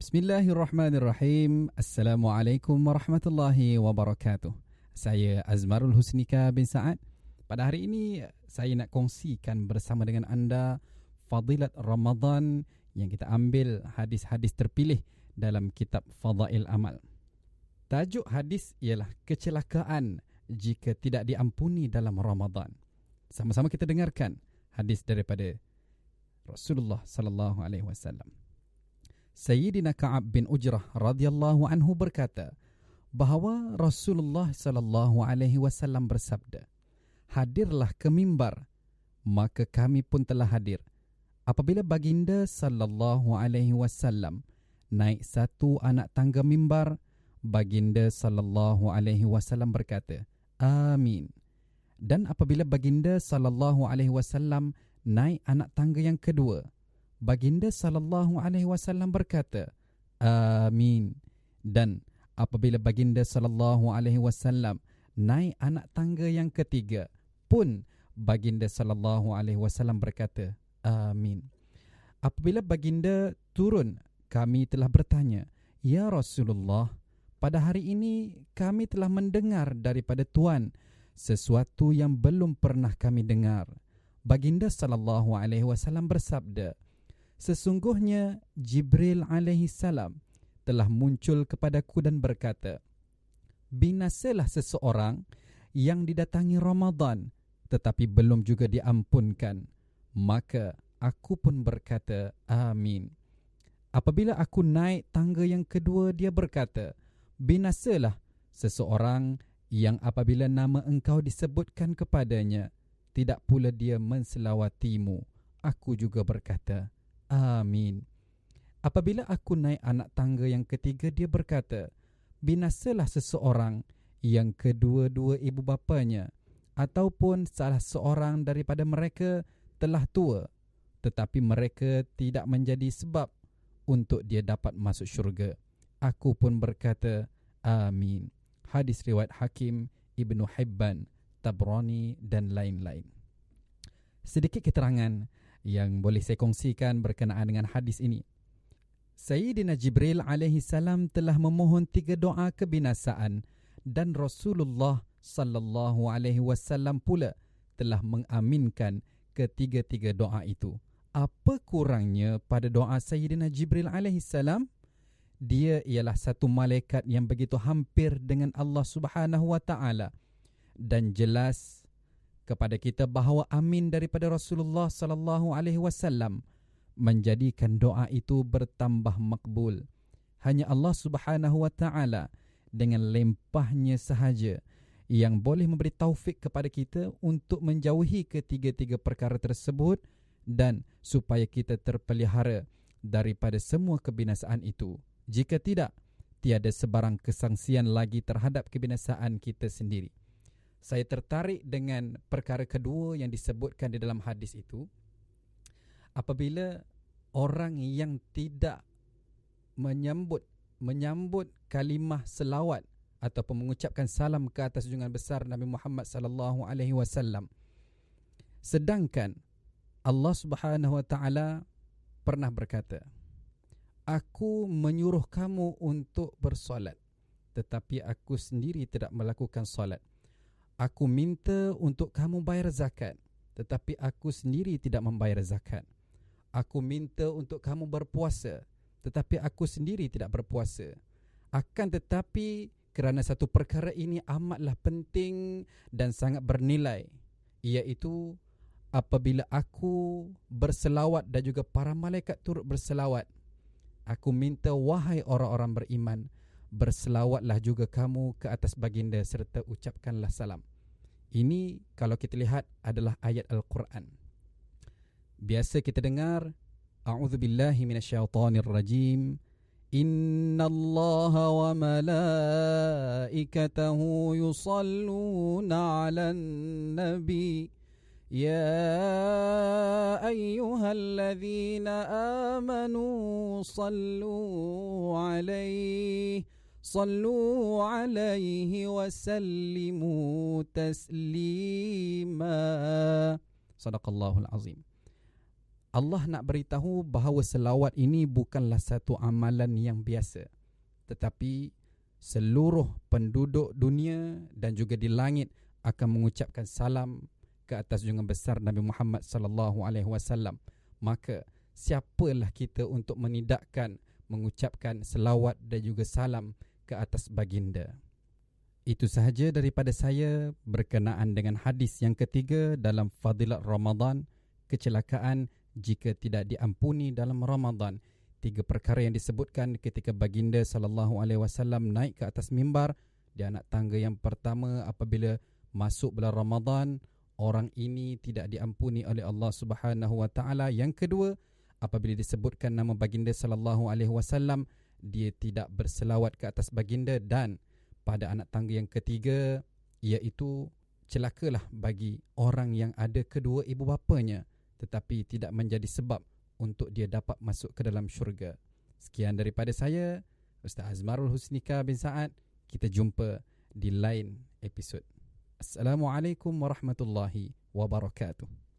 Bismillahirrahmanirrahim. Assalamualaikum warahmatullahi wabarakatuh. Saya Azmarul Husnika bin Sa'ad. Pada hari ini saya nak kongsikan bersama dengan anda Fadilat Ramadan yang kita ambil hadis-hadis terpilih dalam kitab Fadail Amal. Tajuk hadis ialah kecelakaan jika tidak diampuni dalam Ramadan. Sama-sama kita dengarkan hadis daripada Rasulullah sallallahu alaihi wasallam. Sayyidina Ka'ab bin Ujrah radhiyallahu anhu berkata bahawa Rasulullah sallallahu alaihi wasallam bersabda, "Hadirlah ke mimbar, maka kami pun telah hadir." Apabila baginda sallallahu alaihi wasallam naik satu anak tangga mimbar, baginda sallallahu alaihi wasallam berkata, "Amin." Dan apabila baginda sallallahu alaihi wasallam naik anak tangga yang kedua, baginda sallallahu alaihi wasallam berkata amin. Dan apabila baginda sallallahu alaihi wasallam naik anak tangga yang ketiga pun baginda sallallahu alaihi wasallam berkata amin. Apabila baginda turun kami telah bertanya ya rasulullah pada hari ini kami telah mendengar daripada tuan sesuatu yang belum pernah kami dengar. Baginda sallallahu alaihi wasallam bersabda Sesungguhnya Jibril alaihi salam telah muncul kepadaku dan berkata, Binasalah seseorang yang didatangi Ramadan tetapi belum juga diampunkan. Maka aku pun berkata, Amin. Apabila aku naik tangga yang kedua, dia berkata, Binasalah seseorang yang apabila nama engkau disebutkan kepadanya, tidak pula dia menselawatimu. Aku juga berkata, Amin. Apabila aku naik anak tangga yang ketiga, dia berkata, Binasalah seseorang yang kedua-dua ibu bapanya ataupun salah seorang daripada mereka telah tua tetapi mereka tidak menjadi sebab untuk dia dapat masuk syurga. Aku pun berkata, Amin. Hadis riwayat Hakim, Ibnu Hibban, Tabrani dan lain-lain. Sedikit keterangan yang boleh saya kongsikan berkenaan dengan hadis ini. Sayyidina Jibril alaihi salam telah memohon tiga doa kebinasaan dan Rasulullah sallallahu alaihi wasallam pula telah mengaminkan ketiga-tiga doa itu. Apa kurangnya pada doa Sayyidina Jibril alaihi salam? Dia ialah satu malaikat yang begitu hampir dengan Allah Subhanahu wa taala dan jelas kepada kita bahawa amin daripada Rasulullah sallallahu alaihi wasallam menjadikan doa itu bertambah makbul. Hanya Allah Subhanahu wa taala dengan lempahnya sahaja yang boleh memberi taufik kepada kita untuk menjauhi ketiga-tiga perkara tersebut dan supaya kita terpelihara daripada semua kebinasaan itu. Jika tidak, tiada sebarang kesangsian lagi terhadap kebinasaan kita sendiri saya tertarik dengan perkara kedua yang disebutkan di dalam hadis itu. Apabila orang yang tidak menyambut menyambut kalimah selawat ataupun mengucapkan salam ke atas junjungan besar Nabi Muhammad sallallahu alaihi wasallam sedangkan Allah Subhanahu wa taala pernah berkata aku menyuruh kamu untuk bersolat tetapi aku sendiri tidak melakukan solat Aku minta untuk kamu bayar zakat Tetapi aku sendiri tidak membayar zakat. Aku minta untuk kamu berpuasa Tetapi aku sendiri tidak berpuasa. Akan tetapi kerana satu perkara ini amatlah penting dan sangat bernilai Iaitu apabila aku berselawat dan juga para malaikat turut berselawat Aku minta wahai orang-orang beriman Berselawatlah juga kamu ke atas baginda serta ucapkanlah salam ini kalau kita lihat adalah ayat Al-Quran. Biasa kita dengar A'udzu billahi minasyaitonir rajim. Inna Allah wa malaikatahu yusalluna 'alan nabi. يا أيها الذين آمنوا صلوا عليه صلوا عليه وسلموا تسليما صدق الله العظيم Allah nak beritahu bahawa selawat ini bukanlah satu amalan yang biasa tetapi seluruh penduduk dunia dan juga di langit akan mengucapkan salam ke atas junjungan besar Nabi Muhammad sallallahu alaihi wasallam maka siapalah kita untuk menidakkan mengucapkan selawat dan juga salam ke atas baginda itu sahaja daripada saya berkenaan dengan hadis yang ketiga dalam fadilat Ramadan kecelakaan jika tidak diampuni dalam Ramadan. Tiga perkara yang disebutkan ketika baginda sallallahu alaihi wasallam naik ke atas mimbar di anak tangga yang pertama apabila masuk bulan Ramadan orang ini tidak diampuni oleh Allah Subhanahu wa taala. Yang kedua apabila disebutkan nama baginda sallallahu alaihi wasallam dia tidak berselawat ke atas baginda dan pada anak tangga yang ketiga iaitu celakalah bagi orang yang ada kedua ibu bapanya tetapi tidak menjadi sebab untuk dia dapat masuk ke dalam syurga. Sekian daripada saya, Ustaz Azmarul Husnika bin Sa'ad. Kita jumpa di lain episod. Assalamualaikum warahmatullahi wabarakatuh.